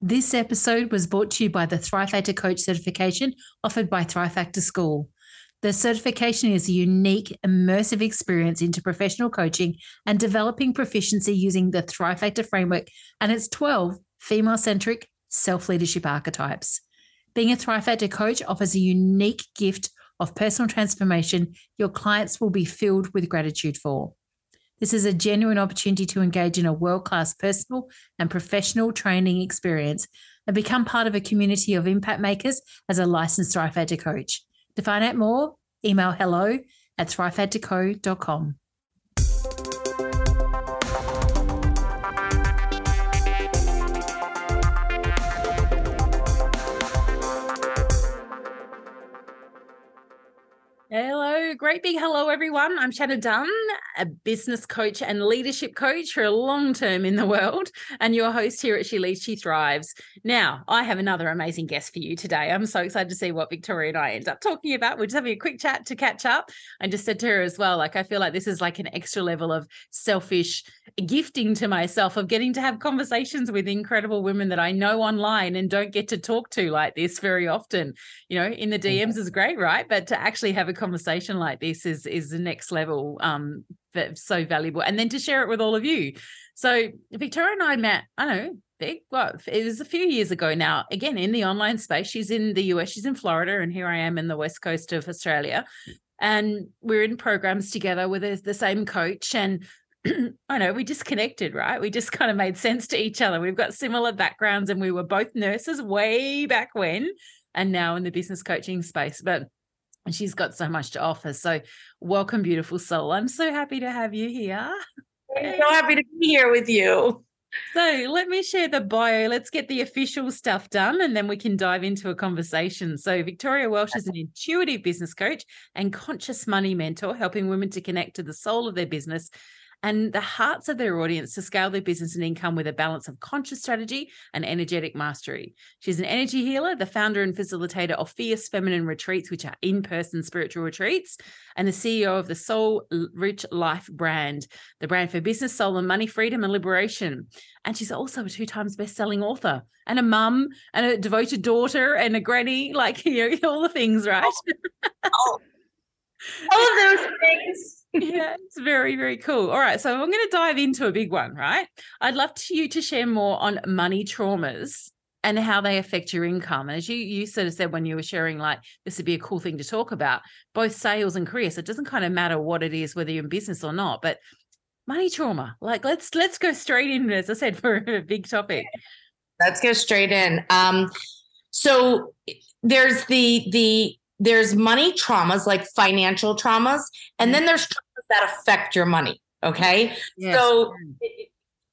This episode was brought to you by the Thrive Factor Coach certification offered by Thrive Factor School. The certification is a unique, immersive experience into professional coaching and developing proficiency using the Thrive Factor framework and its 12 female centric self leadership archetypes. Being a Thrive Factor coach offers a unique gift of personal transformation your clients will be filled with gratitude for. This is a genuine opportunity to engage in a world class personal and professional training experience and become part of a community of impact makers as a licensed Thrive coach. To find out more, email hello at thrivefactorco.com. Hello, great big hello, everyone. I'm Shannon Dunn, a business coach and leadership coach for a long term in the world, and your host here at She Leads, She Thrives. Now, I have another amazing guest for you today. I'm so excited to see what Victoria and I end up talking about. We're just having a quick chat to catch up. I just said to her as well, like, I feel like this is like an extra level of selfish gifting to myself of getting to have conversations with incredible women that I know online and don't get to talk to like this very often. You know, in the DMs is great, right? But to actually have a conversation like this is is the next level um so valuable and then to share it with all of you so victoria and i met i don't know big well it was a few years ago now again in the online space she's in the us she's in florida and here i am in the west coast of australia and we're in programs together with the same coach and I know we just connected, right? We just kind of made sense to each other. We've got similar backgrounds and we were both nurses way back when and now in the business coaching space. But and she's got so much to offer. So, welcome, beautiful soul. I'm so happy to have you here. I'm so happy to be here with you. So, let me share the bio. Let's get the official stuff done and then we can dive into a conversation. So, Victoria Welsh is an intuitive business coach and conscious money mentor, helping women to connect to the soul of their business and the hearts of their audience to scale their business and income with a balance of conscious strategy and energetic mastery. She's an energy healer, the founder and facilitator of Fierce Feminine Retreats, which are in person spiritual retreats, and the CEO of the Soul Rich Life brand, the brand for business, soul, and money freedom and liberation. And she's also a two times best selling author and a mum and a devoted daughter and a granny, like, you know, all the things, oh, right? Oh. All of those things yeah, it's very, very cool. All right. So I'm going to dive into a big one, right? I'd love to, you to share more on money traumas and how they affect your income. And as you you sort of said when you were sharing, like this would be a cool thing to talk about, both sales and career. So it doesn't kind of matter what it is, whether you're in business or not, but money trauma. Like let's let's go straight in, as I said, for a big topic. Let's go straight in. Um, so there's the the there's money traumas like financial traumas and then mm-hmm. there's traumas that affect your money okay yes. so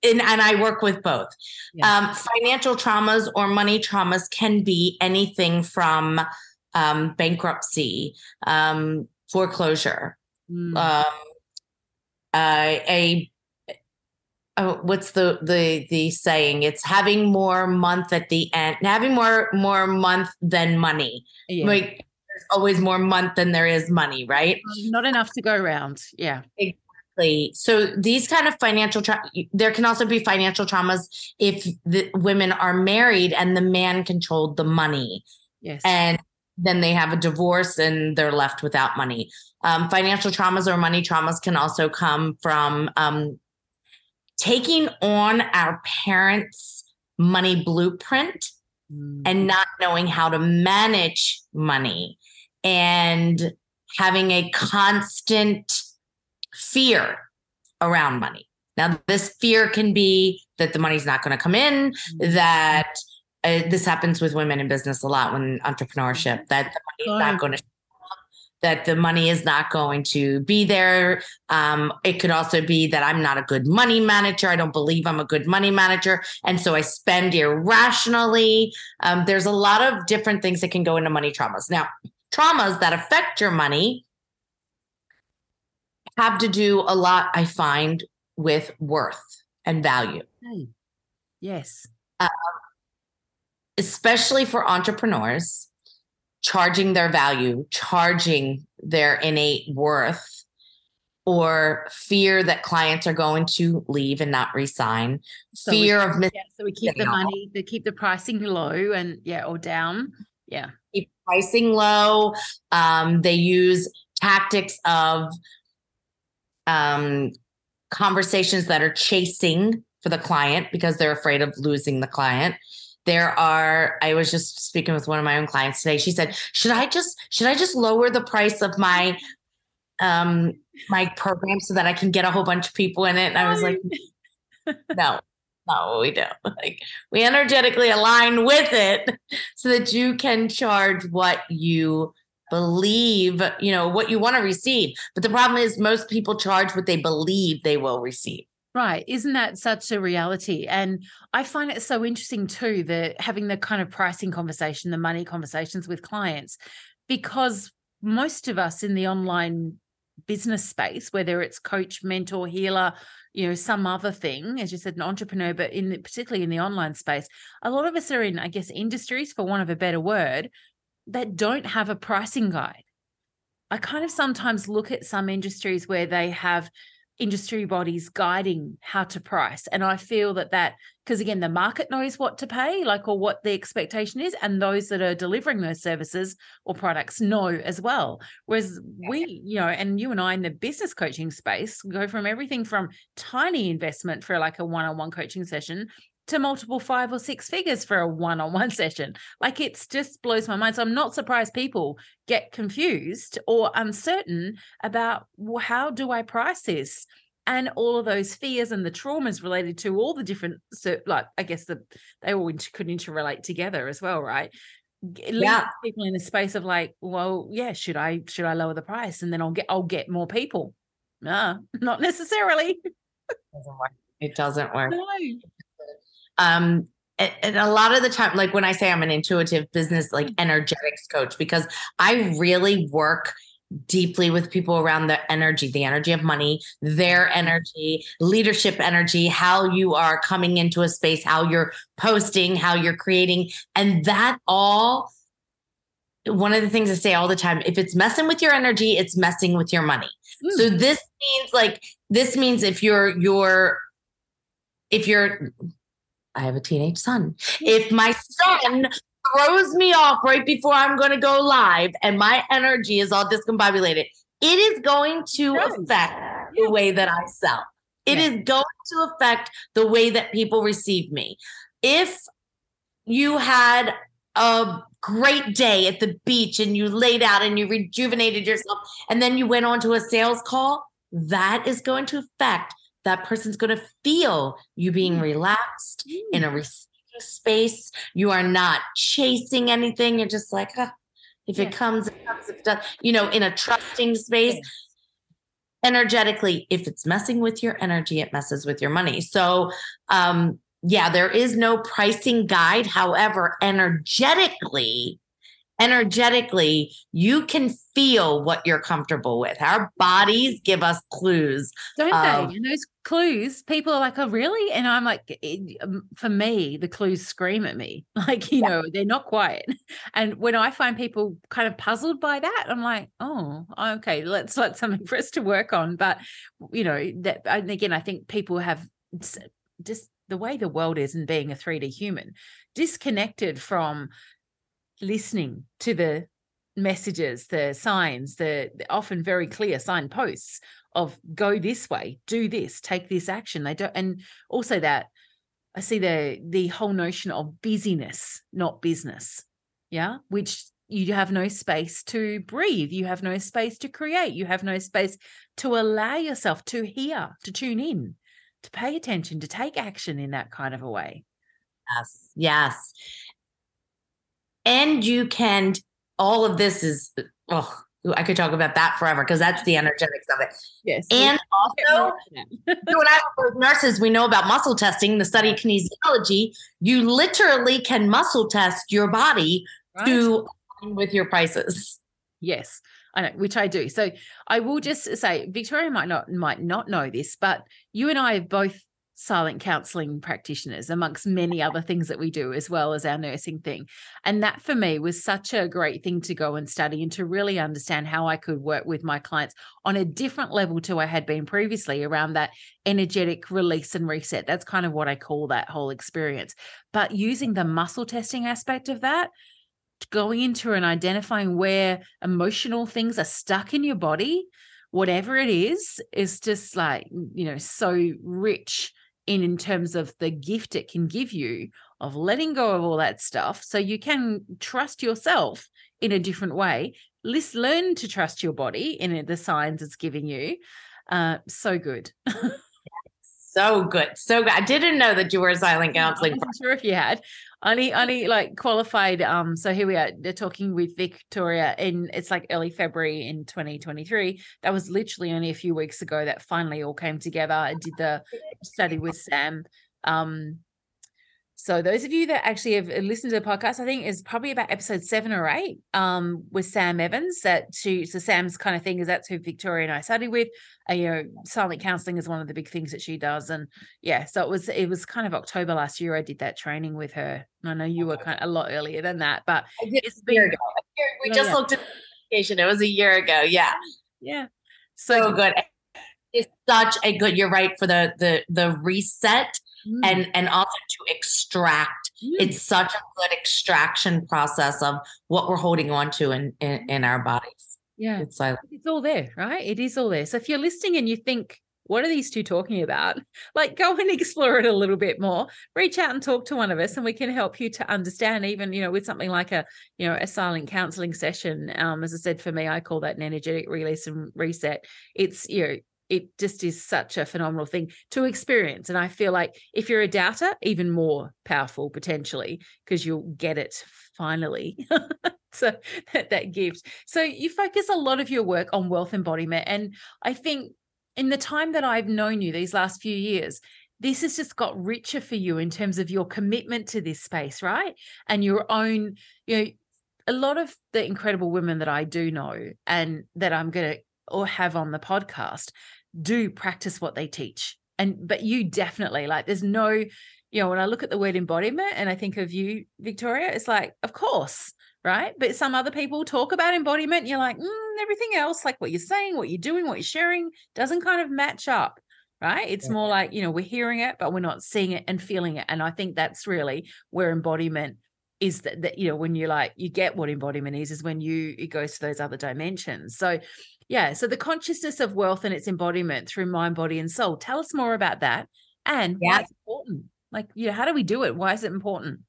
and, and i work with both yes. um, financial traumas or money traumas can be anything from um, bankruptcy um, foreclosure mm. um, uh, a oh, what's the the the saying? It's having more month at the end, having more more month than money. Yeah. Like there's always more month than there is money, right? Not enough to go around. Yeah. Exactly. So these kind of financial tra- there can also be financial traumas if the women are married and the man controlled the money. Yes. And then they have a divorce and they're left without money. Um, financial traumas or money traumas can also come from um, taking on our parents' money blueprint mm. and not knowing how to manage money and having a constant fear around money. Now, this fear can be that the money's not going to come in, mm-hmm. that uh, this happens with women in business a lot when entrepreneurship, that the money's not going to that the money is not going to be there. Um, it could also be that I'm not a good money manager. I don't believe I'm a good money manager. And so I spend irrationally. Um, there's a lot of different things that can go into money traumas. Now, traumas that affect your money have to do a lot, I find, with worth and value. Yes. Um, especially for entrepreneurs, charging their value, charging their innate worth, or fear that clients are going to leave and not resign, so fear we, of yeah, so we keep the money, they keep the pricing low and yeah, or down. Yeah. Keep pricing low. Um, they use tactics of um, conversations that are chasing for the client because they're afraid of losing the client there are i was just speaking with one of my own clients today she said should i just should i just lower the price of my um my program so that i can get a whole bunch of people in it and i was like no no we don't like we energetically align with it so that you can charge what you believe you know what you want to receive but the problem is most people charge what they believe they will receive Right. Isn't that such a reality? And I find it so interesting too that having the kind of pricing conversation, the money conversations with clients, because most of us in the online business space, whether it's coach, mentor, healer, you know, some other thing, as you said, an entrepreneur, but in particularly in the online space, a lot of us are in, I guess, industries, for want of a better word, that don't have a pricing guide. I kind of sometimes look at some industries where they have industry bodies guiding how to price and i feel that that because again the market knows what to pay like or what the expectation is and those that are delivering those services or products know as well. Whereas we you know and you and i in the business coaching space go from everything from tiny investment for like a one-on-one coaching session to multiple five or six figures for a one-on-one session. Like it's just blows my mind. So i'm not surprised people get confused or uncertain about well, how do i price this? And all of those fears and the traumas related to all the different so like i guess the they all could interrelate together as well right? Yeah. people in a space of like well yeah should i should i lower the price and then i'll get i'll get more people? No not necessarily. It doesn't work, it doesn't work. No um and a lot of the time like when i say i'm an intuitive business like mm. energetics coach because i really work deeply with people around the energy the energy of money their mm-hmm. energy leadership energy how you are coming into a space how you're posting how you're creating and that all one of the things i say all the time if it's messing with your energy it's messing with your money mm. so this means like this means if you're you're if you're I have a teenage son. Hmm. If my son throws me off right before I'm going to go live and my energy is all discombobulated, it is going to affect the way that I sell. It yeah. is going to affect the way that people receive me. If you had a great day at the beach and you laid out and you rejuvenated yourself and then you went on to a sales call, that is going to affect that person's going to feel you being mm. relaxed mm. in a receiving space. You are not chasing anything. You're just like, huh, if yeah. it comes, it comes. If it does, you know, in a trusting space. Energetically, if it's messing with your energy, it messes with your money. So, um, yeah, there is no pricing guide. However, energetically, energetically, you can feel what you're comfortable with. Our bodies give us clues. Don't they? And those clues, people are like, oh, really? And I'm like, um, for me, the clues scream at me. Like, you yeah. know, they're not quiet. And when I find people kind of puzzled by that, I'm like, oh, okay, let's let something for us to work on. But, you know, that, and again, I think people have just the way the world is and being a 3D human, disconnected from listening to the messages, the signs, the, the often very clear signposts of go this way, do this, take this action. They don't, and also that I see the the whole notion of busyness, not business. Yeah, which you have no space to breathe. You have no space to create. You have no space to allow yourself to hear, to tune in, to pay attention, to take action in that kind of a way. Yes. Yes. And you can, all of this is, oh, I could talk about that forever because that's the energetics of it. Yes. And also, when I work with nurses, we know about muscle testing, the study of kinesiology. You literally can muscle test your body right. to with your prices. Yes, I know, which I do. So I will just say, Victoria might not might not know this, but you and I are both silent counseling practitioners amongst many other things that we do as well as our nursing thing. And that for me was such a great thing to go and study and to really understand how i could work with my clients on a different level to i had been previously around that energetic release and reset. That's kind of what i call that whole experience. But using the muscle testing aspect of that going into and identifying where emotional things are stuck in your body whatever it is is just like you know so rich in in terms of the gift it can give you of letting go of all that stuff so you can trust yourself in a different way. Let's learn to trust your body in the signs it's giving you. Uh so good. So good so good. I didn't know that you were silent counseling i'm sure if you had only only like qualified um so here we are they're talking with victoria in it's like early february in 2023 that was literally only a few weeks ago that finally all came together i did the study with sam. Um so those of you that actually have listened to the podcast, I think is probably about episode seven or eight um, with Sam Evans. That she so Sam's kind of thing is that's who Victoria and I studied with. Uh, you know, silent counseling is one of the big things that she does, and yeah, so it was it was kind of October last year. I did that training with her. And I know you were kind of a lot earlier than that, but it's been, a year ago. We oh, just yeah. looked at the It was a year ago. Yeah, yeah, so, so good. It's such a good. You're right for the the the reset mm. and and also to extract mm. it's such a good extraction process of what we're holding on to in in, in our bodies yeah it's like it's all there right it is all there so if you're listening and you think what are these two talking about? Like, go and explore it a little bit more. Reach out and talk to one of us, and we can help you to understand. Even you know, with something like a you know a silent counseling session. Um, as I said, for me, I call that an energetic release and reset. It's you know it just is such a phenomenal thing to experience. And I feel like if you're a doubter, even more powerful potentially, because you'll get it finally. so that, that gift. So you focus a lot of your work on wealth embodiment. And I think in the time that I've known you these last few years, this has just got richer for you in terms of your commitment to this space, right? And your own, you know, a lot of the incredible women that I do know and that I'm going to or have on the podcast do practice what they teach. And but you definitely like there's no, you know, when I look at the word embodiment and I think of you, Victoria, it's like, of course, right? But some other people talk about embodiment, and you're like, mm, everything else, like what you're saying, what you're doing, what you're sharing, doesn't kind of match up right it's more like you know we're hearing it but we're not seeing it and feeling it and i think that's really where embodiment is that, that you know when you like you get what embodiment is is when you it goes to those other dimensions so yeah. So the consciousness of wealth and its embodiment through mind, body, and soul. Tell us more about that and yeah. why it's important. Like, yeah, how do we do it? Why is it important?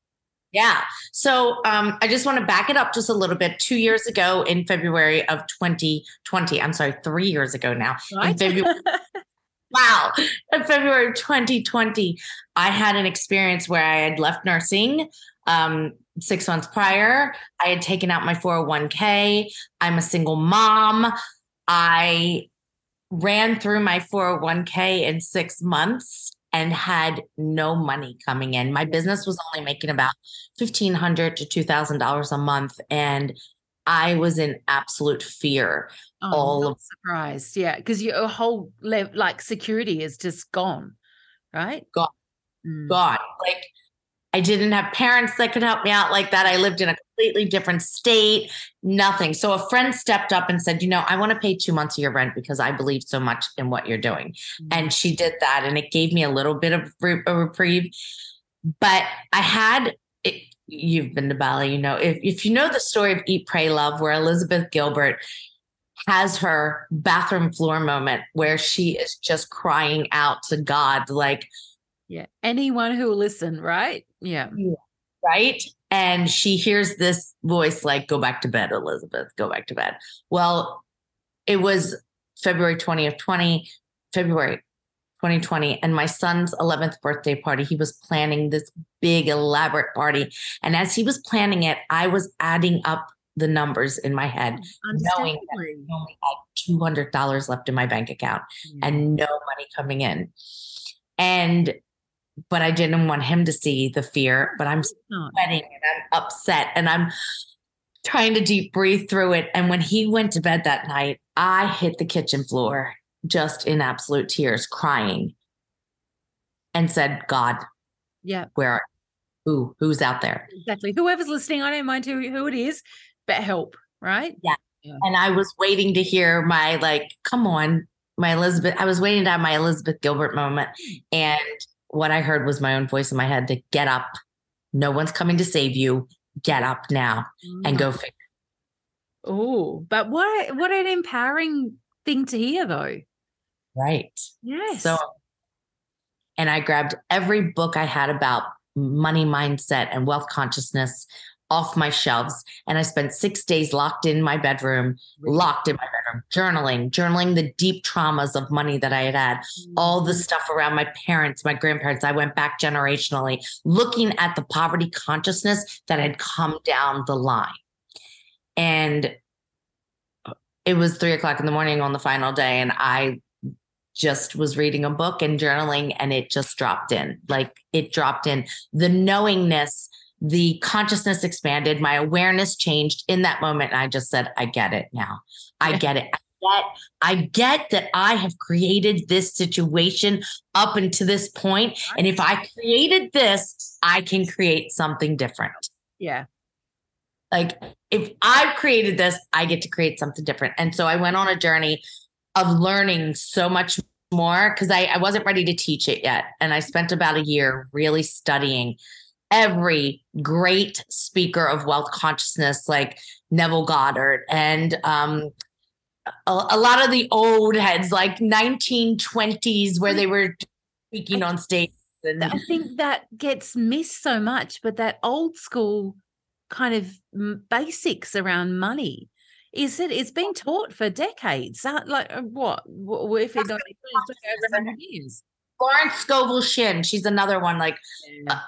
Yeah. So um, I just want to back it up just a little bit. Two years ago in February of 2020, I'm sorry, three years ago now. Right? In February. wow. In February of 2020, I had an experience where I had left nursing. Um, six months prior, I had taken out my 401k. I'm a single mom. I ran through my 401k in six months and had no money coming in. My business was only making about 1,500 to $2,000 a month. And I was in absolute fear. Oh, all of- surprised. Yeah. Because your whole le- like security is just gone, right? Gone. Mm. Gone. Like I didn't have parents that could help me out like that. I lived in a completely different state, nothing. So a friend stepped up and said, You know, I want to pay two months of your rent because I believe so much in what you're doing. Mm-hmm. And she did that. And it gave me a little bit of a reprieve. But I had, it, you've been to Bali, you know, if, if you know the story of Eat, Pray, Love, where Elizabeth Gilbert, has her bathroom floor moment where she is just crying out to God, like, yeah. Anyone who will listen, right? Yeah. Right. and she hears this voice like, go back to bed, Elizabeth, go back to bed. Well, it was February 20th, 20, February 2020 and my son's 11th birthday party. He was planning this big elaborate party. And as he was planning it i was adding up the numbers in my head knowing that I only had $200 left in my bank account hmm. and no money coming in. And but i didn't want him to see the fear but i'm sweating and i'm upset and i'm trying to deep breathe through it and when he went to bed that night i hit the kitchen floor just in absolute tears, crying, and said, God, yeah, where who who's out there? Exactly. Whoever's listening, I don't mind who, who it is, but help, right? Yeah. yeah. And I was waiting to hear my like, come on, my Elizabeth. I was waiting to have my Elizabeth Gilbert moment. Hmm. And what I heard was my own voice in my head to get up. No one's coming to save you. Get up now mm. and go figure. Oh, but what what an empowering thing to hear though. Right. Yes. So, and I grabbed every book I had about money mindset and wealth consciousness off my shelves. And I spent six days locked in my bedroom, locked in my bedroom, journaling, journaling the deep traumas of money that I had had, all the mm-hmm. stuff around my parents, my grandparents. I went back generationally, looking at the poverty consciousness that had come down the line. And it was three o'clock in the morning on the final day. And I just was reading a book and journaling and it just dropped in like it dropped in the knowingness the consciousness expanded my awareness changed in that moment and i just said i get it now. I get it. I get i get that i have created this situation up until this point and if i created this i can create something different. Yeah. Like if i've created this i get to create something different. And so i went on a journey of learning so much more because I, I wasn't ready to teach it yet. And I spent about a year really studying every great speaker of wealth consciousness, like Neville Goddard and um, a, a, lot of the old heads, like 1920s, where they were speaking on stage. And- I think that gets missed so much, but that old school kind of basics around money is it it's been taught for decades like uh, what if it not over 100 years Florence Scovel Shinn, she's another one. Like uh,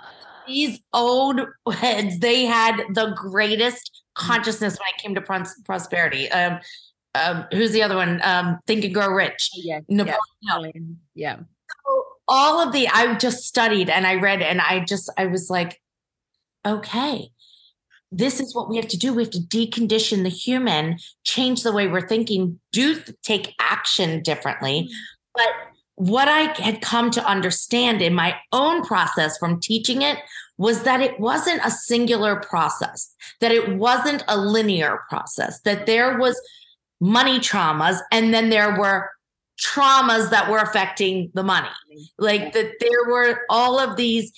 these old heads, they had the greatest consciousness when it came to pros- prosperity. Um, um, who's the other one? Um, Think and Grow Rich. Oh, yeah, Napoleon. Yeah. So all of the I just studied and I read and I just I was like, okay, this is what we have to do. We have to decondition the human, change the way we're thinking, do take action differently. Mm-hmm. But what I had come to understand in my own process from teaching it was that it wasn't a singular process, that it wasn't a linear process, that there was money traumas and then there were traumas that were affecting the money. Like that there were all of these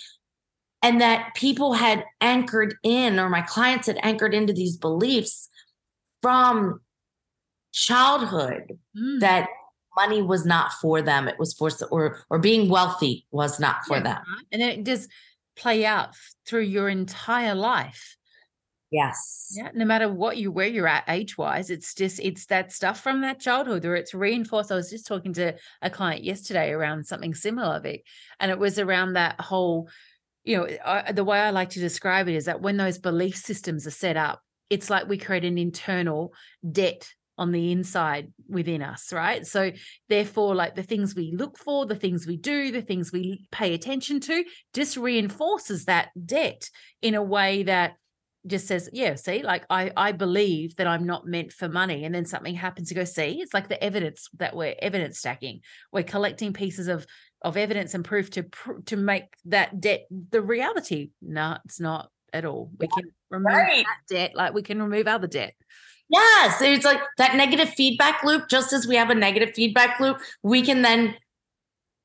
and that people had anchored in or my clients had anchored into these beliefs from childhood mm. that money was not for them. It was for or or being wealthy was not for yeah. them. And it does play out through your entire life. Yes. Yeah no matter what you where you're at age wise it's just it's that stuff from that childhood or it's reinforced. I was just talking to a client yesterday around something similar vic and it was around that whole you know, I, the way I like to describe it is that when those belief systems are set up, it's like we create an internal debt on the inside within us, right? So, therefore, like the things we look for, the things we do, the things we pay attention to, just reinforces that debt in a way that just says, yeah, see, like I I believe that I'm not meant for money, and then something happens to go see. It's like the evidence that we're evidence stacking. We're collecting pieces of of evidence and proof to to make that debt the reality. No, it's not at all. We can remove right. that debt, like we can remove other debt. Yes, it's like that negative feedback loop. Just as we have a negative feedback loop, we can then.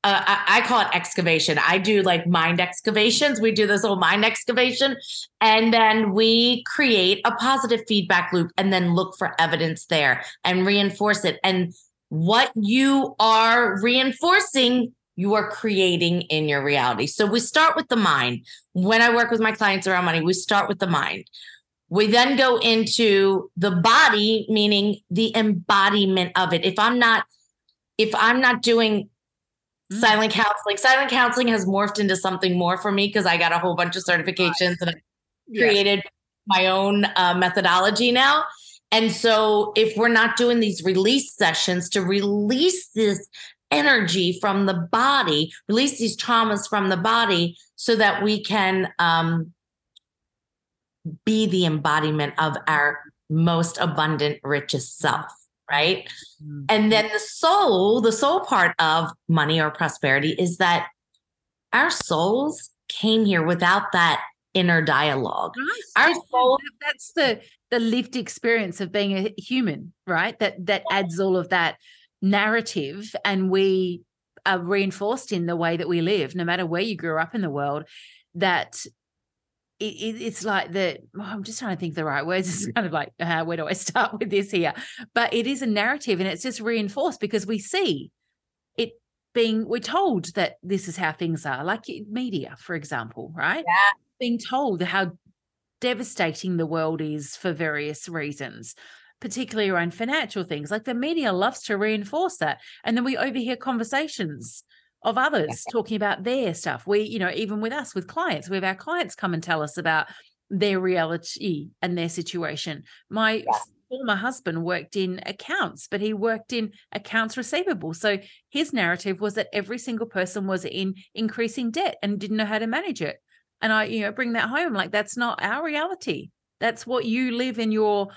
Uh, I, I call it excavation. I do like mind excavations. We do this whole mind excavation, and then we create a positive feedback loop, and then look for evidence there and reinforce it. And what you are reinforcing you are creating in your reality. So we start with the mind. When I work with my clients around money, we start with the mind. We then go into the body, meaning the embodiment of it. If I'm not, if I'm not doing mm. silent counseling, silent counseling has morphed into something more for me because I got a whole bunch of certifications and I created yeah. my own uh, methodology now. And so, if we're not doing these release sessions to release this energy from the body, release these traumas from the body so that we can um, be the embodiment of our most abundant, richest self, right? Mm-hmm. And then the soul, the soul part of money or prosperity is that our souls came here without that inner dialogue. Our soul that's the the lived experience of being a human, right? That that adds all of that narrative and we are reinforced in the way that we live no matter where you grew up in the world that it, it, it's like the oh, i'm just trying to think the right words it's kind of like uh, where do i start with this here but it is a narrative and it's just reinforced because we see it being we're told that this is how things are like media for example right yeah. being told how devastating the world is for various reasons particularly around financial things. Like the media loves to reinforce that. And then we overhear conversations of others yeah. talking about their stuff. We, you know, even with us, with clients, we have our clients come and tell us about their reality and their situation. My yeah. former husband worked in accounts, but he worked in accounts receivable. So his narrative was that every single person was in increasing debt and didn't know how to manage it. And I, you know, bring that home like that's not our reality. That's what you live in your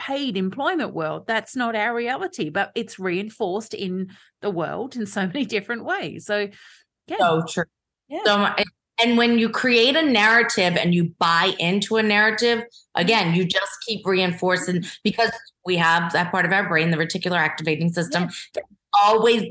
paid employment world. That's not our reality, but it's reinforced in the world in so many different ways. So, yeah. So true. Yeah. So, and when you create a narrative and you buy into a narrative, again, you just keep reinforcing because we have that part of our brain, the reticular activating system, yeah. always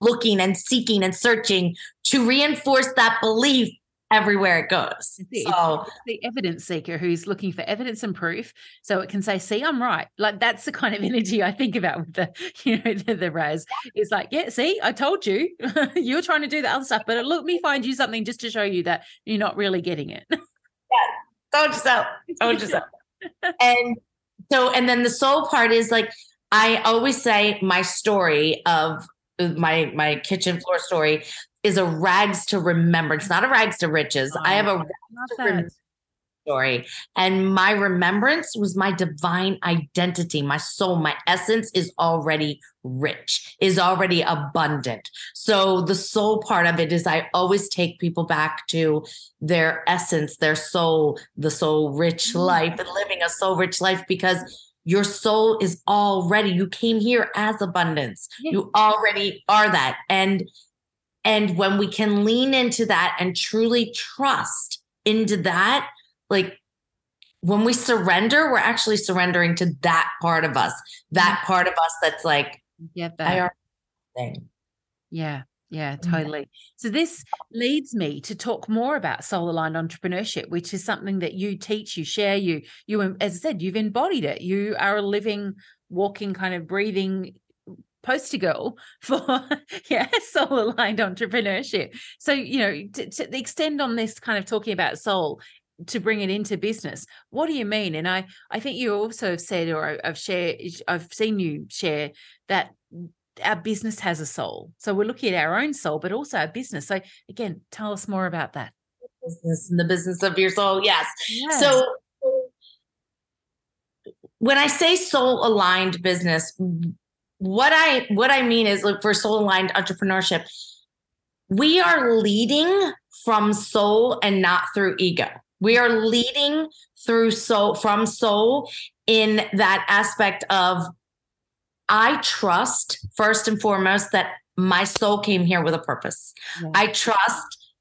looking and seeking and searching to reinforce that belief everywhere it goes. It's, so the evidence seeker who's looking for evidence and proof, so it can say, "See, I'm right." Like that's the kind of energy I think about with the, you know, the, the RAS. It's like, yeah, see, I told you, you're trying to do the other stuff, but let me find you something just to show you that you're not really getting it. yeah, told you so. Told you so. and so, and then the soul part is like, I always say my story of uh, my my kitchen floor story is a rags to remembrance, not a rags to riches. Oh, I have a story. And my remembrance was my divine identity. My soul, my essence is already rich, is already abundant. So the soul part of it is I always take people back to their essence, their soul, the soul rich mm-hmm. life, and living a soul rich life because your soul is already, you came here as abundance. You already are that. And and when we can lean into that and truly trust into that, like when we surrender, we're actually surrendering to that part of us, that mm-hmm. part of us that's like, yeah, that. thing. Yeah. Yeah, mm-hmm. totally. So this leads me to talk more about soul aligned entrepreneurship, which is something that you teach, you share, you you as I said, you've embodied it. You are a living, walking, kind of breathing poster girl for yeah soul aligned entrepreneurship. So you know to, to extend on this kind of talking about soul to bring it into business what do you mean? And i i think you also have said or i've shared i've seen you share that our business has a soul. So we're looking at our own soul but also our business. So again tell us more about that. Business and the business of your soul yes, yes. so when i say soul aligned business what I what I mean is look for soul aligned entrepreneurship. We are leading from soul and not through ego. We are leading through soul from soul in that aspect of I trust first and foremost that my soul came here with a purpose. Yeah. I trust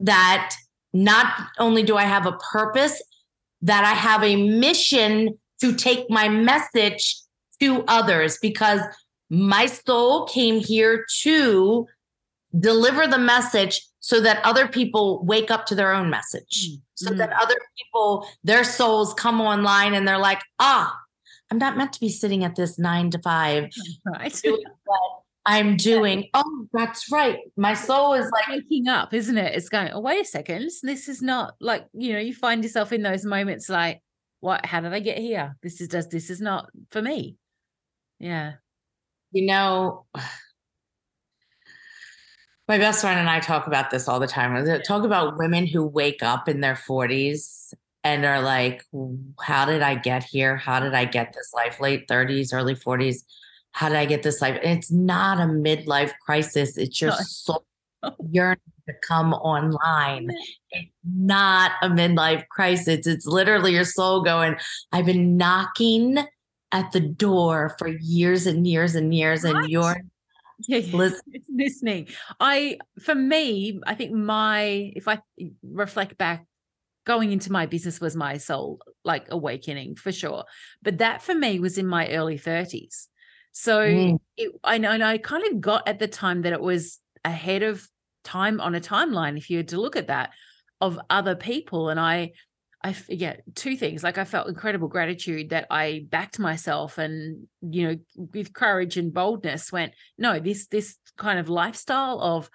that not only do I have a purpose, that I have a mission to take my message to others because my soul came here to deliver the message so that other people wake up to their own message mm-hmm. so that other people their souls come online and they're like ah i'm not meant to be sitting at this nine to five right I'm doing. Oh, that's right. My soul is like waking up, isn't it? It's going, oh, wait a second. This is not like, you know, you find yourself in those moments like, what, how did I get here? This is just, this is not for me. Yeah. You know, my best friend and I talk about this all the time. Talk about women who wake up in their 40s and are like, how did I get here? How did I get this life? Late 30s, early 40s how did I get this life? And it's not a midlife crisis. It's your soul oh. yearning to come online. It's not a midlife crisis. It's literally your soul going, I've been knocking at the door for years and years and years, and you're yeah, listening. listening. I, for me, I think my, if I reflect back, going into my business was my soul like awakening for sure. But that for me was in my early 30s. So mm. it, I know, and I kind of got at the time that it was ahead of time on a timeline, if you had to look at that, of other people. And I, I yeah, two things. Like I felt incredible gratitude that I backed myself and, you know, with courage and boldness went, no, this this kind of lifestyle of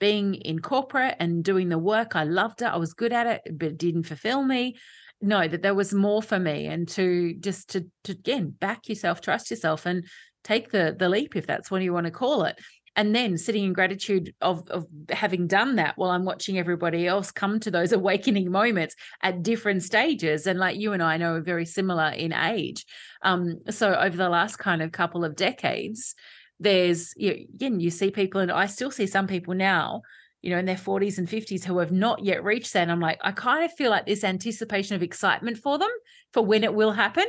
being in corporate and doing the work, I loved it. I was good at it, but it didn't fulfill me no that there was more for me and to just to, to again back yourself trust yourself and take the the leap if that's what you want to call it and then sitting in gratitude of of having done that while I'm watching everybody else come to those awakening moments at different stages and like you and I know are very similar in age um so over the last kind of couple of decades there's you know, again you see people and I still see some people now you know in their 40s and 50s who have not yet reached that and I'm like I kind of feel like this anticipation of excitement for them for when it will happen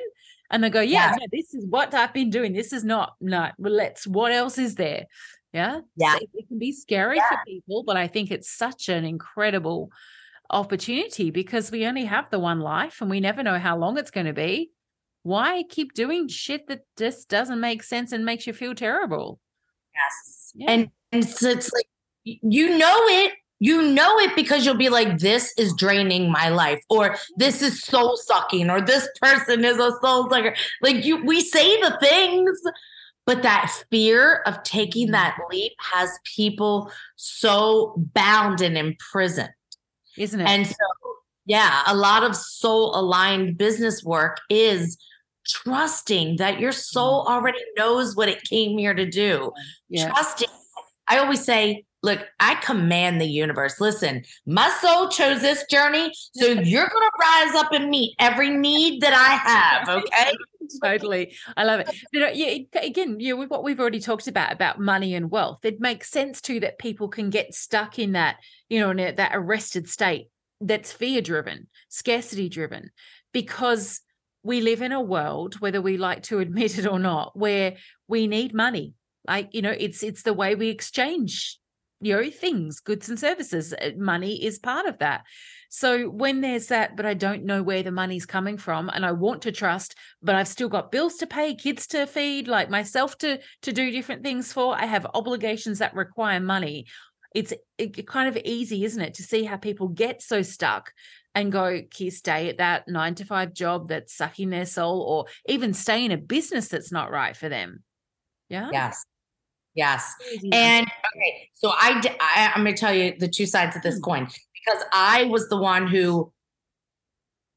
and they go, yeah, yeah. No, this is what I've been doing. This is not, no, let's, what else is there? Yeah. Yeah. So it can be scary yeah. for people, but I think it's such an incredible opportunity because we only have the one life and we never know how long it's going to be. Why keep doing shit that just doesn't make sense and makes you feel terrible? Yes. Yeah. And, and so it's like, you know it, you know it because you'll be like, this is draining my life, or this is soul sucking, or this person is a soul sucker. Like you, we say the things, but that fear of taking that leap has people so bound and imprisoned. Isn't it? And so, yeah, a lot of soul aligned business work is trusting that your soul mm. already knows what it came here to do. Yeah. Trusting. I always say, Look, I command the universe. Listen, my soul chose this journey, so you're going to rise up and meet every need that I have. Okay. totally. I love it. But uh, yeah, again, you know, what we've already talked about about money and wealth, it makes sense too that people can get stuck in that, you know, in that arrested state that's fear driven, scarcity driven, because we live in a world, whether we like to admit it or not, where we need money. Like, you know, it's it's the way we exchange you know things goods and services uh, money is part of that so when there's that but i don't know where the money's coming from and i want to trust but i've still got bills to pay kids to feed like myself to to do different things for i have obligations that require money it's it, kind of easy isn't it to see how people get so stuck and go stay at that nine to five job that's sucking their soul or even stay in a business that's not right for them. Yeah? Yes. Yes. And okay, so I, I I'm going to tell you the two sides of this hmm. coin because I was the one who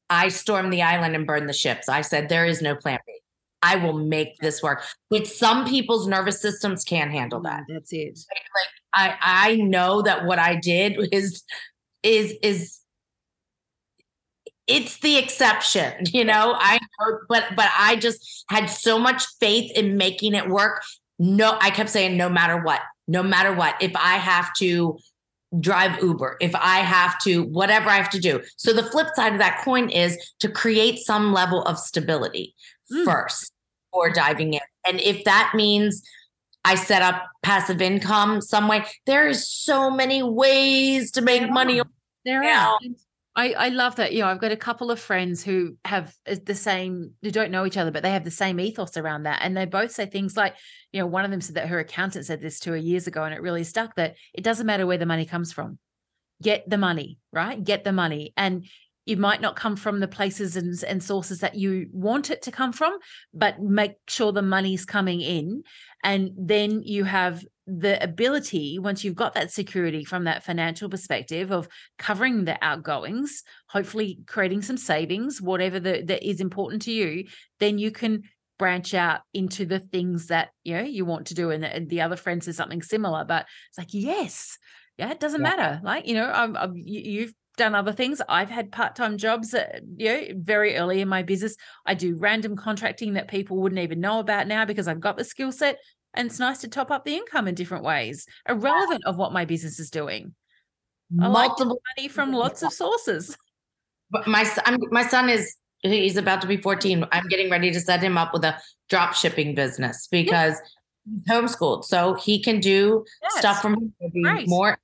I stormed the island and burned the ships. I said there is no plan B. I will make this work. But some people's nervous systems can't handle that. Mm, that's it. Like I I know that what I did is is is it's the exception, you know. I know, but but I just had so much faith in making it work no, I kept saying, no matter what, no matter what, if I have to drive Uber, if I have to, whatever I have to do. So the flip side of that coin is to create some level of stability mm. first before diving in. And if that means I set up passive income some way, there is so many ways to make money. There are. I, I love that. You know, I've got a couple of friends who have uh, the same, who don't know each other, but they have the same ethos around that. And they both say things like, you know, one of them said that her accountant said this to her years ago, and it really stuck that it doesn't matter where the money comes from. Get the money, right? Get the money. And you might not come from the places and, and sources that you want it to come from, but make sure the money's coming in. And then you have the ability, once you've got that security from that financial perspective of covering the outgoings, hopefully creating some savings, whatever the, that is important to you, then you can branch out into the things that you know you want to do and the, and the other friend says something similar. But it's like yes yeah it doesn't yeah. matter. Like you know I'm, I'm, you've done other things. I've had part-time jobs uh, you know very early in my business i do random contracting that people wouldn't even know about now because i've got the skill set and it's nice to top up the income in different ways irrelevant of what my business is doing. Multiple like money from lots of sources. But my son my son is he's about to be 14 i'm getting ready to set him up with a drop shipping business because he's homeschooled so he can do yes. stuff from right. more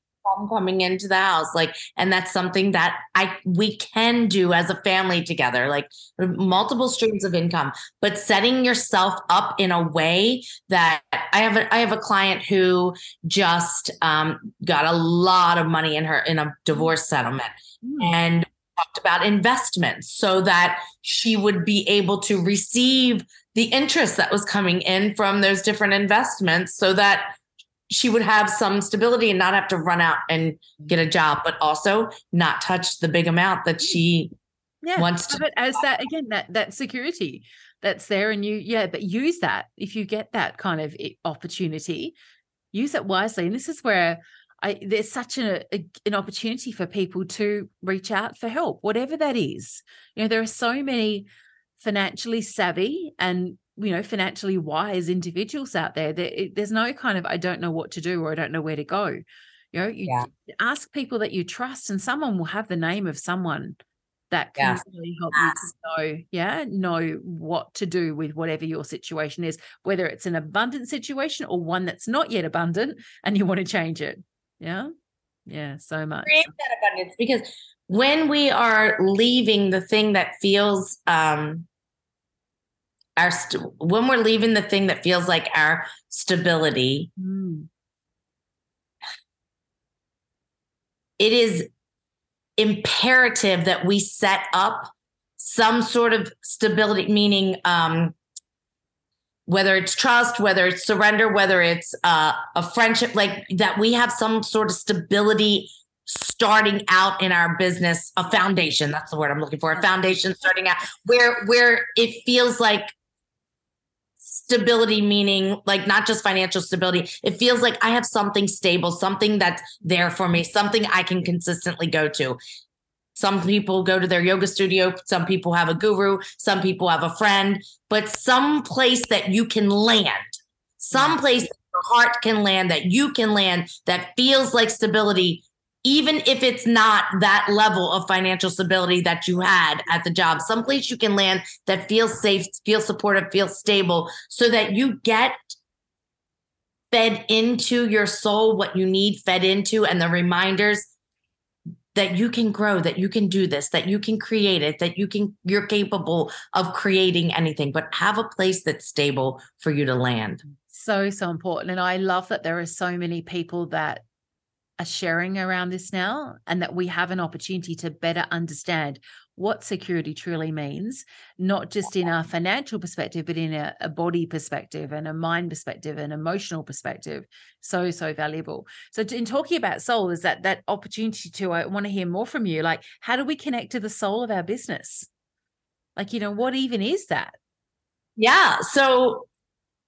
coming into the house like and that's something that i we can do as a family together like multiple streams of income but setting yourself up in a way that i have a i have a client who just um, got a lot of money in her in a divorce settlement mm. and talked about investments so that she would be able to receive the interest that was coming in from those different investments so that she would have some stability and not have to run out and get a job, but also not touch the big amount that she yeah, wants to. But as that again, that that security that's there, and you yeah, but use that if you get that kind of opportunity, use it wisely. And this is where I, there's such a, a, an opportunity for people to reach out for help, whatever that is. You know, there are so many financially savvy and you know financially wise individuals out there that there's no kind of I don't know what to do or I don't know where to go. You know, you yeah. ask people that you trust, and someone will have the name of someone that can yeah. really help you to know, yeah, know what to do with whatever your situation is, whether it's an abundant situation or one that's not yet abundant and you want to change it. Yeah. Yeah. So much. Create that abundance because when we are leaving the thing that feels um our st- when we're leaving the thing that feels like our stability mm. it is imperative that we set up some sort of stability meaning um whether it's trust, whether it's surrender, whether it's uh, a friendship, like that we have some sort of stability starting out in our business, a foundation. That's the word I'm looking for. A foundation starting out where where it feels like stability meaning like not just financial stability it feels like i have something stable something that's there for me something i can consistently go to some people go to their yoga studio. Some people have a guru. Some people have a friend, but some place that you can land, some place your heart can land, that you can land, that feels like stability, even if it's not that level of financial stability that you had at the job. Some place you can land that feels safe, feels supportive, feels stable, so that you get fed into your soul what you need fed into and the reminders that you can grow that you can do this that you can create it that you can you're capable of creating anything but have a place that's stable for you to land so so important and i love that there are so many people that are sharing around this now and that we have an opportunity to better understand what security truly means, not just in our financial perspective, but in a, a, body perspective and a mind perspective and emotional perspective. So, so valuable. So, in talking about soul, is that that opportunity to, I want to hear more from you. Like, how do we connect to the soul of our business? Like, you know, what even is that? Yeah. So,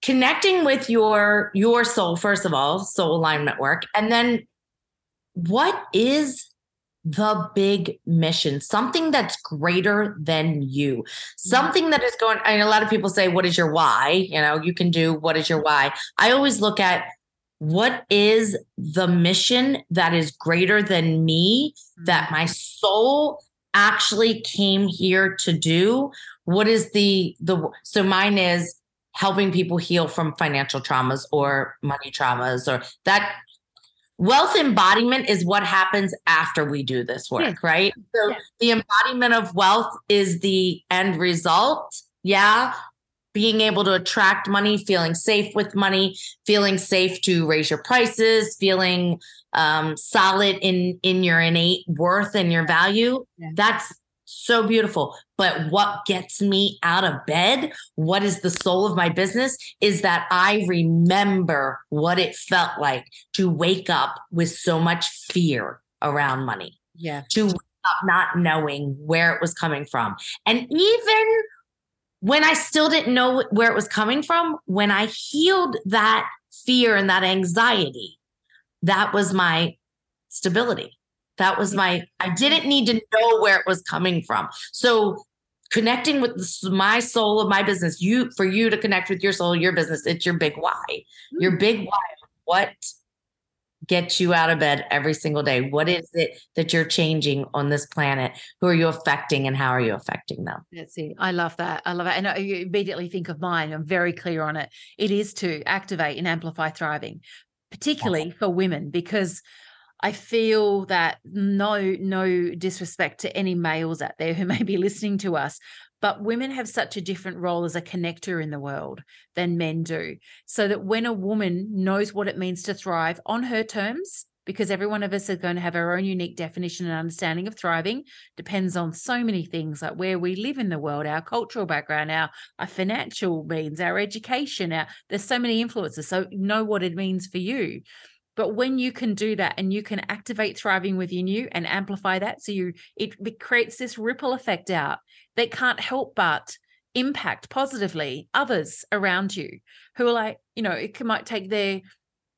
connecting with your your soul first of all soul alignment work and then what is the big mission, something that's greater than you, something that is going. I mean, a lot of people say, What is your why? You know, you can do what is your why. I always look at what is the mission that is greater than me, that mm-hmm. my soul actually came here to do? What is the the so mine is helping people heal from financial traumas or money traumas or that wealth embodiment is what happens after we do this work, yeah. right? So yeah. the embodiment of wealth is the end result. Yeah. Being able to attract money, feeling safe with money, feeling safe to raise your prices, feeling um, solid in in your innate worth and your value. Yeah. That's so beautiful. But what gets me out of bed, what is the soul of my business, is that I remember what it felt like to wake up with so much fear around money. Yeah. To not knowing where it was coming from. And even when I still didn't know where it was coming from, when I healed that fear and that anxiety, that was my stability. That was my, I didn't need to know where it was coming from. So connecting with my soul of my business, you, for you to connect with your soul, your business, it's your big why. Your mm. big why. What gets you out of bed every single day? What is it that you're changing on this planet? Who are you affecting and how are you affecting them? That's it. I love that. I love it. And you immediately think of mine. I'm very clear on it. It is to activate and amplify thriving, particularly for women, because I feel that no, no disrespect to any males out there who may be listening to us, but women have such a different role as a connector in the world than men do. So that when a woman knows what it means to thrive on her terms, because every one of us is going to have our own unique definition and understanding of thriving depends on so many things like where we live in the world our cultural background our, our financial means our education our there's so many influences so know what it means for you but when you can do that and you can activate thriving within you and amplify that, so you it, it creates this ripple effect out that can't help but impact positively others around you who are like, you know, it can, might take their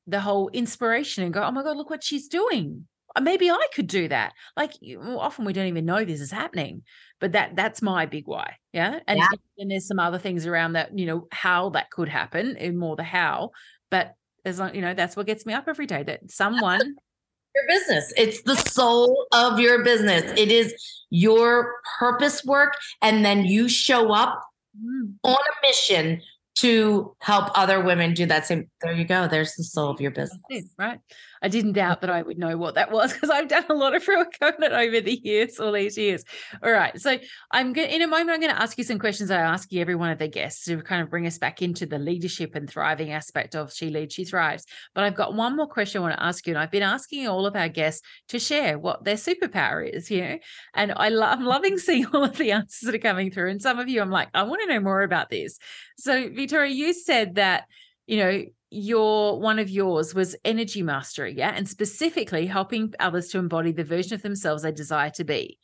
the whole inspiration and go, oh my God, look what she's doing. Uh, maybe I could do that. Like often we don't even know this is happening, but that that's my big why. Yeah. And, yeah. and there's some other things around that, you know, how that could happen and more the how. But as long you know that's what gets me up every day that someone your business it's the soul of your business. It is your purpose work and then you show up mm. on a mission to help other women do that same there you go there's the soul of your business. right I didn't doubt that I would know what that was because I've done a lot of real coconut over the years, all these years. All right. So I'm going in a moment, I'm going to ask you some questions I ask you every one of the guests to kind of bring us back into the leadership and thriving aspect of She Leads, She Thrives. But I've got one more question I want to ask you. And I've been asking all of our guests to share what their superpower is, you know, and I love, I'm loving seeing all of the answers that are coming through. And some of you, I'm like, I want to know more about this. So, Victoria, you said that, you know, your one of yours was energy mastery, yeah, and specifically helping others to embody the version of themselves they desire to be.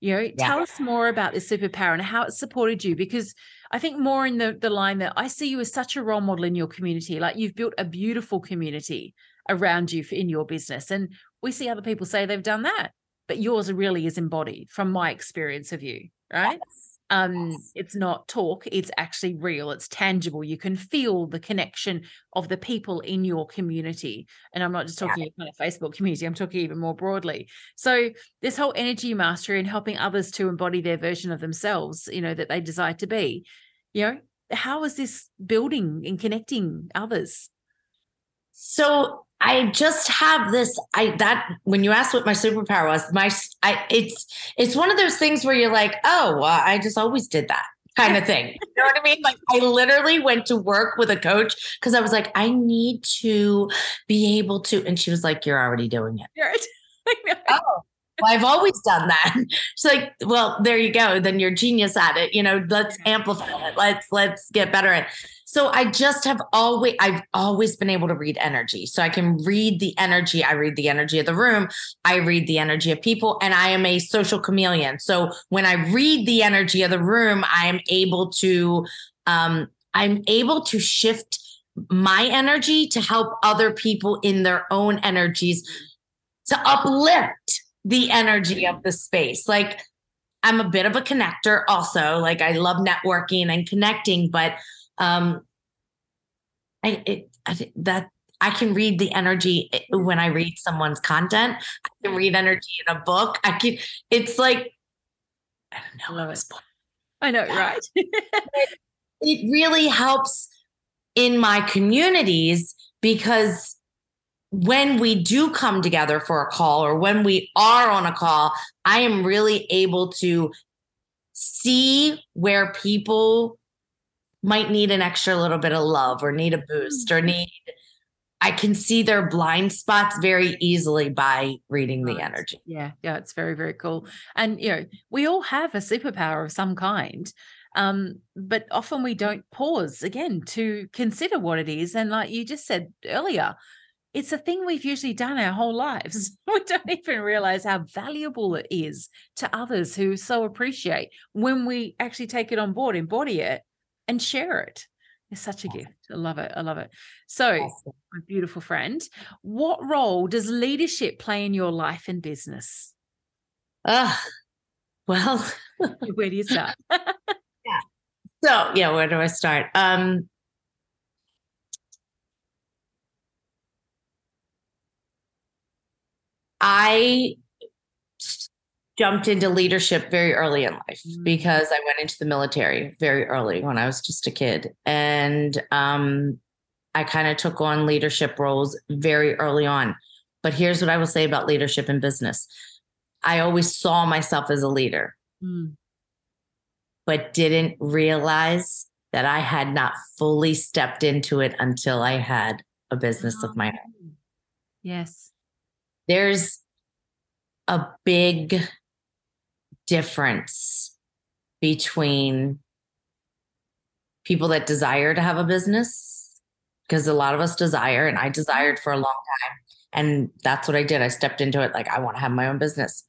You know, yeah. tell us more about this superpower and how it supported you because I think more in the the line that I see you as such a role model in your community. Like you've built a beautiful community around you in your business, and we see other people say they've done that, but yours really is embodied from my experience of you, right? Yes um yes. it's not talk it's actually real it's tangible you can feel the connection of the people in your community and i'm not just talking yeah. kind of facebook community i'm talking even more broadly so this whole energy mastery and helping others to embody their version of themselves you know that they desire to be you know how is this building and connecting others so I just have this. I that when you asked what my superpower was, my I it's it's one of those things where you're like, oh, well, I just always did that kind of thing. You know what I mean? Like I literally went to work with a coach because I was like, I need to be able to, and she was like, you're already doing it. oh, well, I've always done that. She's like, well, there you go. Then you're genius at it. You know, let's amplify it. Let's let's get better at. It. So I just have always I've always been able to read energy. So I can read the energy. I read the energy of the room. I read the energy of people and I am a social chameleon. So when I read the energy of the room, I am able to um I'm able to shift my energy to help other people in their own energies to uplift the energy of the space. Like I'm a bit of a connector also. Like I love networking and connecting, but um I, it, I that I can read the energy eh, when I read someone's content. I can read energy in a book. I can. It's like I don't know. I, was I know, you're right? it really helps in my communities because when we do come together for a call or when we are on a call, I am really able to see where people might need an extra little bit of love or need a boost or mm-hmm. need I can see their blind spots very easily by reading the energy. Yeah, yeah, it's very, very cool. And you know, we all have a superpower of some kind. Um, but often we don't pause again to consider what it is. And like you just said earlier, it's a thing we've usually done our whole lives. We don't even realize how valuable it is to others who so appreciate when we actually take it on board, embody it, and share it. It's such a gift. I love it. I love it. So, Awesome. my beautiful friend, what role does leadership play in your life and business? Ugh. well, Where do you start? so yeah, where do I start? Um, I jumped into leadership very early in life Mm. because I went into the military very early when I was just a kid. And um, I kind of took on leadership roles very early on. But here's what I will say about leadership in business I always saw myself as a leader, Mm, but didn't realize that I had not fully stepped into it until I had a business of my own. Yes. there's a big difference between people that desire to have a business because a lot of us desire and I desired for a long time and that's what I did I stepped into it like I want to have my own business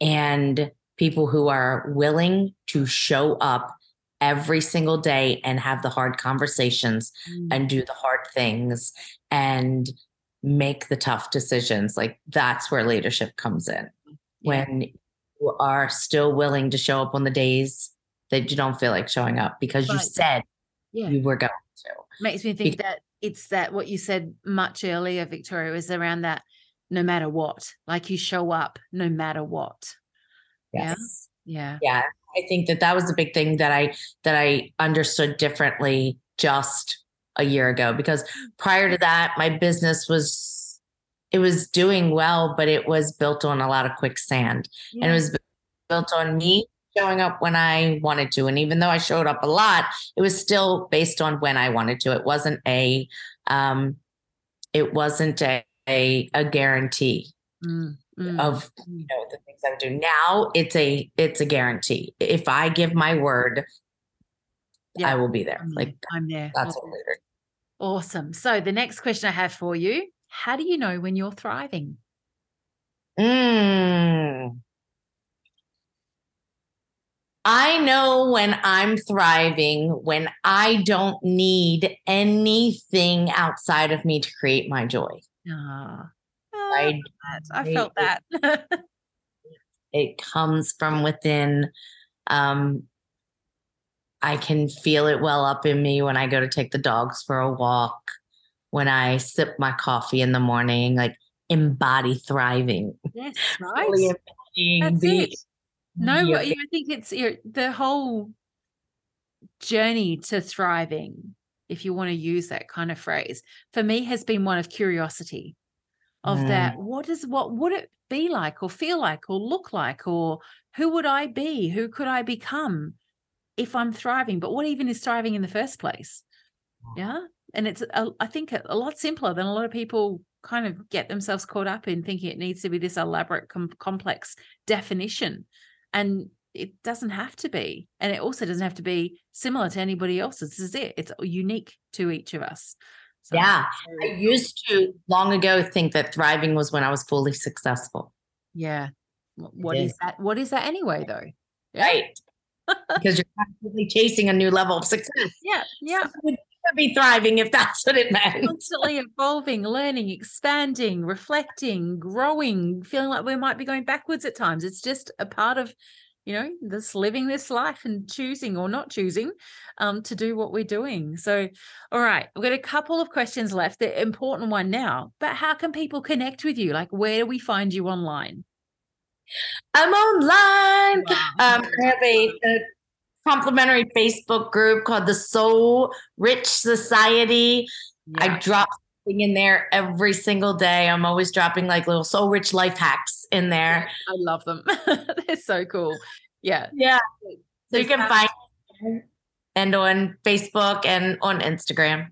and people who are willing to show up every single day and have the hard conversations Mm, and do the hard things and make the tough decisions. Like that's where leadership comes in. yeah. When are still willing to show up on the days that you don't feel like showing up because you said yeah. you were going to. makes me think that it's that what you said much earlier, Victoria, was around that no matter what, like you show up no matter what. Yeah. Yes. Yeah. Yeah. I think that that was a big thing that I that I understood differently just a year ago because prior to that my business was it was doing well but it was built on a lot of quicksand and it was built on me showing up when I wanted to. And even though I showed up a lot, it was still based on when I wanted to. It wasn't a, um, it wasn't a a, a guarantee Mm, mm, of mm. you know the things I would do. Now it's a it's a guarantee. If I give my word, Yeah. I will be there. I'm. Like I'm there. that's what it. Awesome. So the next question I have for you: How do you know when you're thriving? Mm. I know when I'm thriving, when I don't need anything outside of me to create my joy. Ah, I, I Right. felt that. it comes from within. Um, I can feel it well up in me when I go to take the dogs for a walk, when I sip my coffee in the morning, like embody thriving. yes, right. That's the- it. No, what- I think it's you know, the whole journey to thriving, if you want to use that kind of phrase, for me has been one of curiosity of Mm. that. What is what would it be like or feel like or look like or who would I be? Who could I become if I'm thriving? But what even is thriving in the first place? Yeah. And it's, a, I think, a, a lot simpler than a lot of people kind of get themselves caught up in thinking it needs to be this elaborate, com- complex definition. And it doesn't have to be. And it also doesn't have to be similar to anybody else's. This is it, it's unique to each of us. So, Yeah. I used to long ago think that thriving was when I was fully successful. yeah. what is is that? What is that anyway, though? Right. because you're constantly chasing a new level of success. Yeah. Yeah. So be thriving if that's what it meant. constantly evolving, learning, expanding, reflecting, growing, feeling like we might be going backwards at times. It's just a part of, you know, this living this life and choosing or not choosing um, to do what we're doing. So, all right, we've got a couple of questions left. The important one now, but how can people connect with you? Like, where do we find you online? I'm online. Wow. Um, I have a, a complimentary Facebook group called the Soul Rich Society. I drop something in there every single day. I'm always dropping like little soul rich life hacks in there. I love them. They're so cool. Yeah. Yeah. So you can find and on Facebook and on Instagram.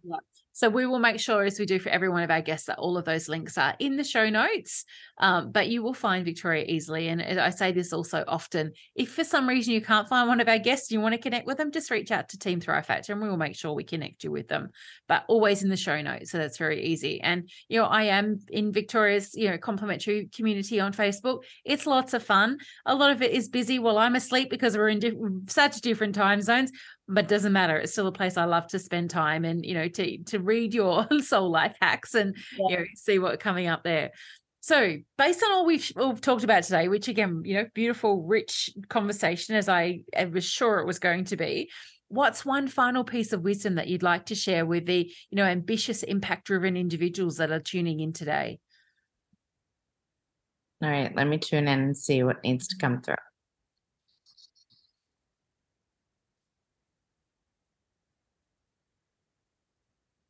So we will make sure, as we do for every one of our guests, that all of those links are in the show notes. Um, but you will find Victoria easily. And I say this also often if for some reason you can't find one of our guests, you want to connect with them, just reach out to Team Thrive Factor and we will make sure we connect you with them. But always in the show notes. So that's very easy. And, you know, I am in Victoria's, you know, complimentary community on Facebook. It's lots of fun. A lot of it is busy while I'm asleep because we're in di- such different time zones but doesn't matter it's still a place i love to spend time and you know to to read your soul life hacks and yeah. you know see what's coming up there. So based on all we've, we've talked about today which again you know beautiful rich conversation as i, I was sure it was going to be what's one final piece of wisdom that you'd like to share with the you know ambitious impact driven individuals that are tuning in today? All right let me tune in and see what needs to come through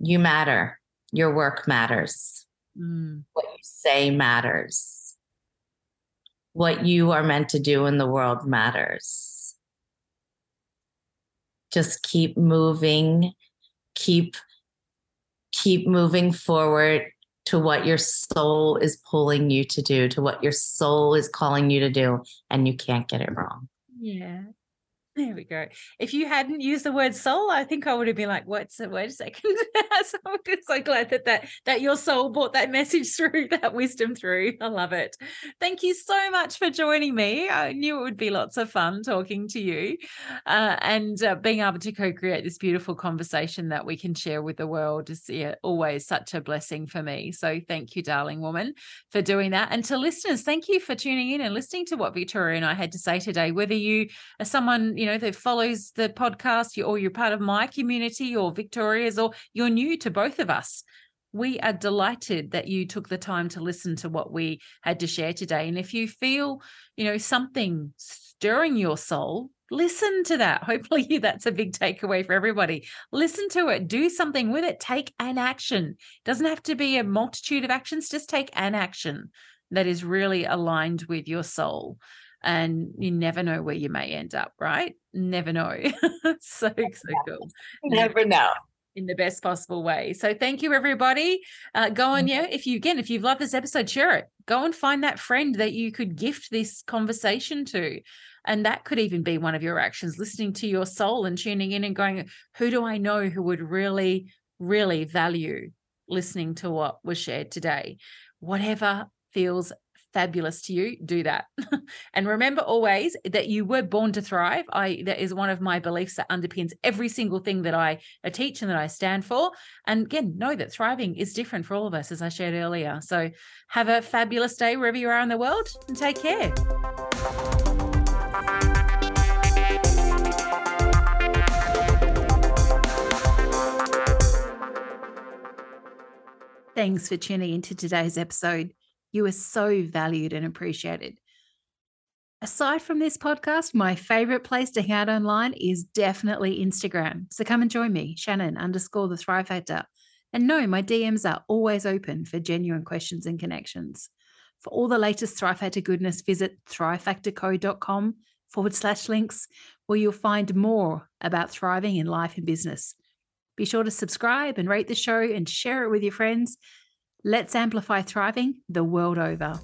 you matter. Your work matters. Mm. What you say matters. What you are meant to do in the world matters. Just keep moving, keep keep moving forward to what your soul is pulling you to do, to what your soul is calling you to do, and you can't get it wrong. Yeah, there we go. If you hadn't used the word soul, I think I would have been like, "What's the wait a second? so I'm so glad that that that your soul brought that message through, that wisdom through. I love it. Thank you so much for joining me. I knew it would be lots of fun talking to you, uh, and uh, being able to co-create this beautiful conversation that we can share with the world is yeah, always such a blessing for me. So thank you, darling woman, for doing that. And to listeners, thank you for tuning in and listening to what Victoria and I had to say today. Whether you are someone you know that follows the podcast or you're part of my community or victoria's or you're new to both of us. We are delighted that you took the time to listen to what we had to share today. And if you feel you know something stirring your soul listen to that. Hopefully that's a big takeaway for everybody. Listen to it. Do something with it. Take an action. It doesn't have to be a multitude of actions. Just take an action that is really aligned with your soul and you never know where you may end up, right? Never know. so, so cool. Never know. In the best possible way. So, thank you, everybody. Uh, go on, mm-hmm. yeah. If you again, if you've loved this episode, share it. Go and find that friend that you could gift this conversation to. And that could even be one of your actions, listening to your soul and tuning in and going, who do I know who would really, really value listening to what was shared today? Whatever feels fabulous to you, do that. and remember always that you were born to thrive. I that is one of my beliefs that underpins every single thing that I, I teach and that I stand for. And again, know that thriving is different for all of us, as I shared earlier. So have a fabulous day wherever you are in the world and take care. Thanks for tuning into today's episode. You are so valued and appreciated. Aside from this podcast, my favorite place to hang out online is definitely Instagram. So come and join me, Shannon underscore the Thrive Factor. And no, my DMs are always open for genuine questions and connections. For all the latest Thrive Factor goodness, visit thrivefactorco.com forward slash links, where you'll find more about thriving in life and business. Be sure to subscribe and rate the show and share it with your friends. Let's amplify thriving the world over.